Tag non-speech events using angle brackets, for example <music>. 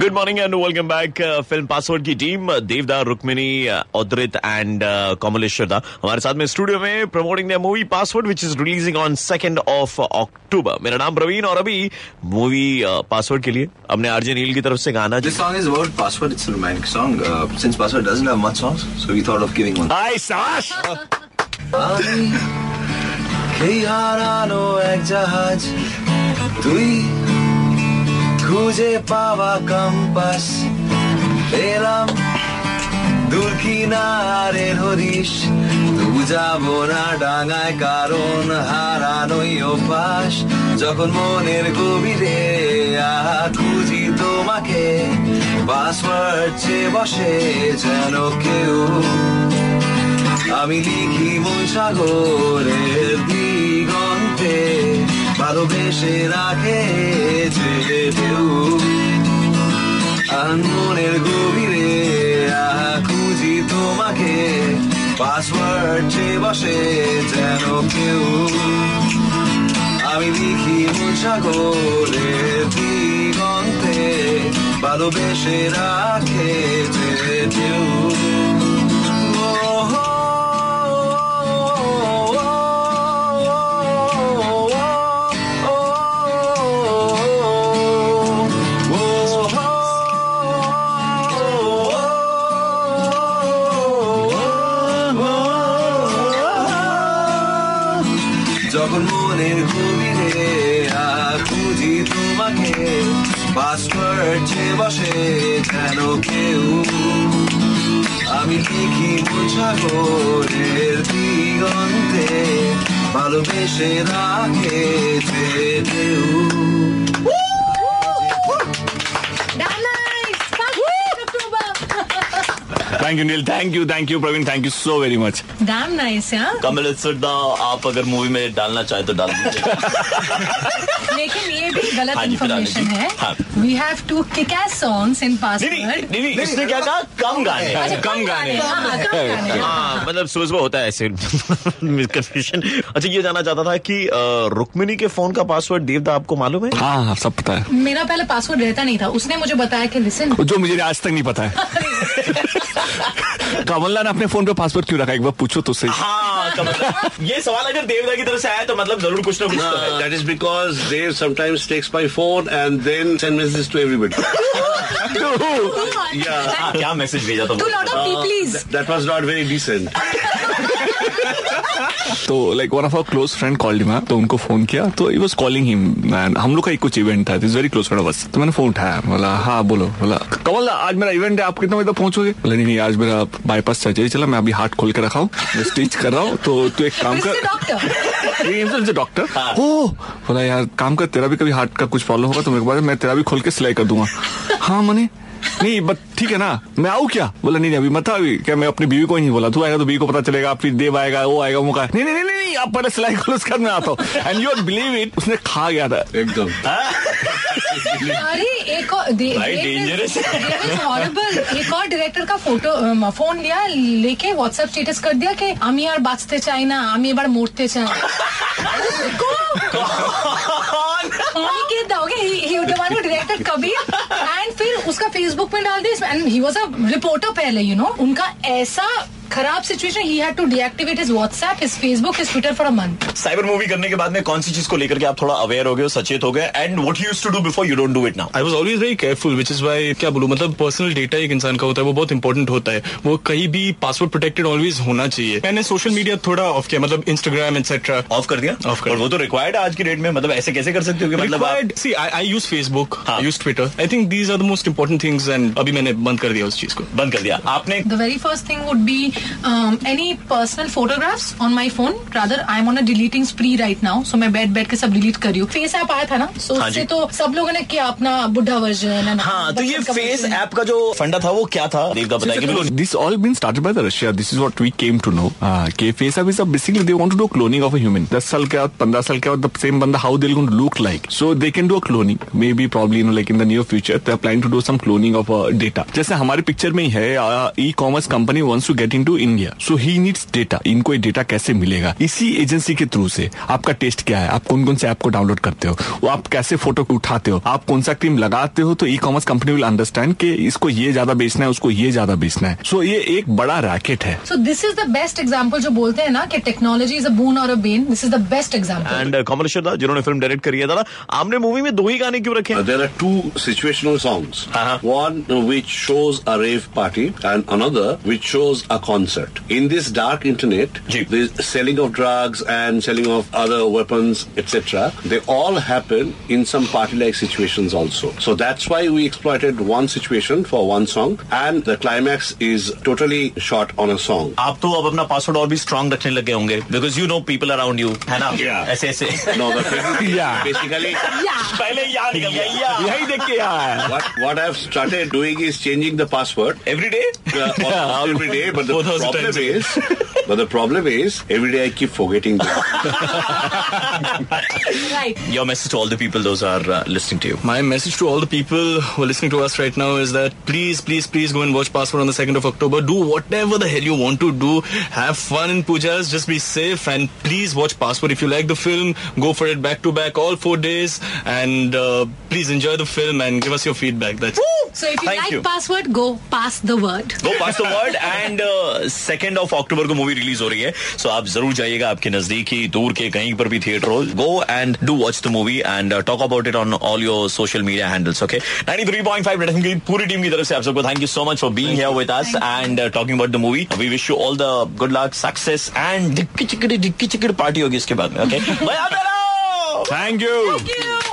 Good morning and welcome back film password की team Devda Rukmini उद्रित and Kamleshwar दा हमारे साथ में स्टूडियो में promoting the movie password which is releasing on second of October मेरा नाम प्रवीण और अभी मूवी पासवर्ड के लिए हमने आरजे नील की तरफ से गाना This song is about password. It's a romantic song. Uh, since password doesn't have much songs, so we thought of giving one. हाय साश আমি এই হারানো এক জাহাজ তুই খুঁজে পাওয়া কম্পাস এলাম দূর কিনারের হরিশ তবু যাব না ডাঙায়, কারণ হারানোই অভ্যাস। যখন মনের গভীরে আহা খুঁজি তোমাকে পাসওয়ার্ড চেয়ে বসে যেন কেউ। আমি লিখি মন সাগরের দিগন্তে। ভালোবেসে রাখে যে ঢেউ আর মনের গভীরে খুঁজি তোমাকে, পাসওয়ার্ড চেয়ে বসে যেন কেউ। আমি লিখি সাগরের দিগন্তে, ভালোবেসে রাখে যে ঢেউ পাসওয়ার্ড চেয়ে বসে যেন কেউ? আমি লিখি মুছাগরের দিগন্তে ভালোবেসে রাখে যে ঢেউ thank you Neel thank you thank you Praveen thank you so very much Damn nice, yeah. Kamleshwar आप अगर मूवी में डालना चाहे तो डाल दीजिए। <laughs> लेकिन ये भी गलत इन्फॉर्मेशन है। हाँ। We have two kickass songs in Password नहीं नहीं क्या कहा? कम गाने। अच्छा, कम गाने। हाँ, हाँ मतलब सुबह सुबह होता है ऐसे। <laughs> कंफ्यूजन अच्छा ये जानना चाहता था कि रुक्मिनी के फ़ोन का पासवर्ड देवदा आपको मालूम है? हाँ हाँ सब पता है। मेरा पहले पासवर्ड रहता नहीं था। उसने मुझे बताया कि लिसन जो मुझे आज तक नहीं पता है। <laughs> कमलना ने अपने फ़ोन पे पासवर्ड क्यों रखा? एक बार पूछो तो सही। हाँ का मतलब ये सवाल अगर देवदा की तरफ़ से आया तो मतलब ज़रूर कुछ ना कुछ that is because Dev sometimes takes my phone and then send message to everybody messages to everybody. <laughs> yeah. हाँ, क्या मैसेज भेजा था that lot not very please तो like one of our close friend called him तो उनको phone किया तो he was calling him and हम लोग का एक कुछ इवेंट था दिस वेरी क्लोज फ्रेंड बस तो मैंने फ़ोन उठाया बोला हाँ बोलो बोला कमल आज मेरा इवेंट है आप कितना बजे तक पहुंचोगे? बोला नहीं नहीं आज मेरा बाईपास सर्जरी चला मैं अभी हाथ खोल के रखा हूँ मैं स्टिच कर रहा हूँ तो तू एक काम कर डॉक्टर डॉक्टर ओ बोला यार काम कर तेरा भी कभी हार्ट का कुछ प्रॉब्लम होगा तो मेरे को मैं तेरा भी खोल के सिलाई कर दूँगा. हाँ मने नहीं बट ठीक है ना मैं आऊँ क्या बोला नहीं नहीं अभी मत आ अभी क्या मैं अपनी बीवी को ही नहीं बोला तू आएगा तो बीवी को पता चलेगा फिर देव आएगा वो आएगा वो नहीं नहीं नहीं नहीं, नहीं आप पहले सिलाई खोलो उसके बाद मैं आता हूँ एंड यू बिलीव इट उसने खा गया था एकदम. अरे एक और भाई, dangerous है। हॉरिबल एक और डायरेक्टर का फोटो अम, फोन लिया लेके व्हाट्सएप स्टेटस कर दिया कि আমি আর বাঁচতে চাই না আমি এবার মরতে চাই আমি के दोगे ही वाला डायरेक्टर कबीर एंड फिर उसका फेसबुक में डाल दिया and he was a reporter पहले यू नो उनका ऐसा खराब situation he had to deactivate his WhatsApp his Facebook his Twitter for a month cyber movie करने के बाद में कौन सी चीज़ को लेकर के आप थोड़ा अवेयर हो गए हो सचेत हो गए? And what you used to do before you don't do it now I was always very careful which is why क्या बोलूँ मतलब पर्सनल डेटा एक इंसान का होता है वो बहुत इंपॉर्टेंट होता है। वो कहीं भी पासवर्ड प्रोटेक्टेड ऑलवेज होना चाहिए। मैंने सोशल मीडिया थोड़ा ऑफ़ किया मतलब इंस्टाग्राम एक्सेट्रा ऑफ़ कर दिया? Off कर वो तो रिक्वायर्ड है आज की डेट में मतलब ऐसे कैसे कर सकते हो कि मतलब I use Facebook, हाँ. I use Twitter. I think these are the most important things and अभी मैंने बंद कर दिया उस चीज़ को। बंद कर दिया। आपने The very first thing would be um, any personal photographs on my phone. Rather, I'm on a deleting spree right now. So मैं बैठ बैठ के सब डिलीट कर रही हूँ फेस ऐप आया था ना सो हाँ उससे। तो सब लोगों ने किया अपना बुढ़ा वर्जन हाँ तो ये फेस ऐप का जो फंडा था वो क्या था देवदा बताया कि बिल्कुल This all been started by the Russia. This is what we came to know. Uh, कि face app is a basically they want to do cloning of a human. 10 साल के बाद 15 साल के बाद the same बंदा how they're going to look like. So they can do a cloning. Maybe probably you know like in the near future they're planning to do some cloning of uh, data. जैसे हमारे picture में ही है e commerce company wants to get into to India so he needs data इनको ये data कैसे मिलेगा? इसी एजेंसी के थ्रू से आपका टेस्ट क्या है? आप कौन कौन से ऐप को डाउनलोड करते हो? वो आप कैसे फ़ोटो उठाते हो? आप कौन सा क्रीम लगाते हो? तो e commerce company will understand कि इसको ये ज़्यादा बेचना है उसको ये ज़्यादा बेचना है। सो so, ये एक बड़ा रैकेट है। So this is the best example जो बोलते हैं ना कि टेक्नोलॉजी इज़ अ बून और a bane this is the best example and Kamleshwar da जिन्होंने फ़िल्म डायरेक्ट करी है दादा आपने मूवी में दो ही गाने क्यों रखे there are two situational songs. Uh-huh. One uh, which shows a rave party and another which shows a concert. In this dark internet, Ji. the selling of drugs and selling of other weapons, etc., they all happen in some party-like situations also. So that's why we exploited one situation for one song and the climax is totally shot on a song. आप तो अब अपना password और भी strong रखने लगे होंगे because you know people around you है ना Yeah. ऐसे ऐसे <laughs> No, the thing is Yeah. basically पहले यहाँ निकल गया या यही देख के आया what, what I've started doing is changing the password every day uh, almost <laughs> every day. But the Problem. Is, <laughs> but the problem is, every day I keep forgetting <laughs> right. Your message to all the people those are uh, listening to you. My message to all the people who are listening to us right now is that please, please, please go and watch Passport on the second of October. Do whatever the hell you want to do. Have fun in pujas. Just be safe and please watch Passport. If you like the film, go for it back to back all four days and uh, please enjoy the film and give us your feedback. That's Woo! so. If you Thank like you. Password, go pass the word. Go pass the word and. Uh, second of October को movie release हो रही है। सो आप ज़रूर जाइएगा आपके नजदीकी दूर के कहीं पर भी थिएटर हो। Go and do watch the movie and talk about it on all your social media handles okay 93.5 Red FM की पूरी टीम की तरफ़ से आप सबको thank you so much for being here with us and talking about the movie we wish you all the good luck success and dicky चिकड़ी डिक्की चिकड़ी पार्टी होगी इसके बाद में ओके थैंक यू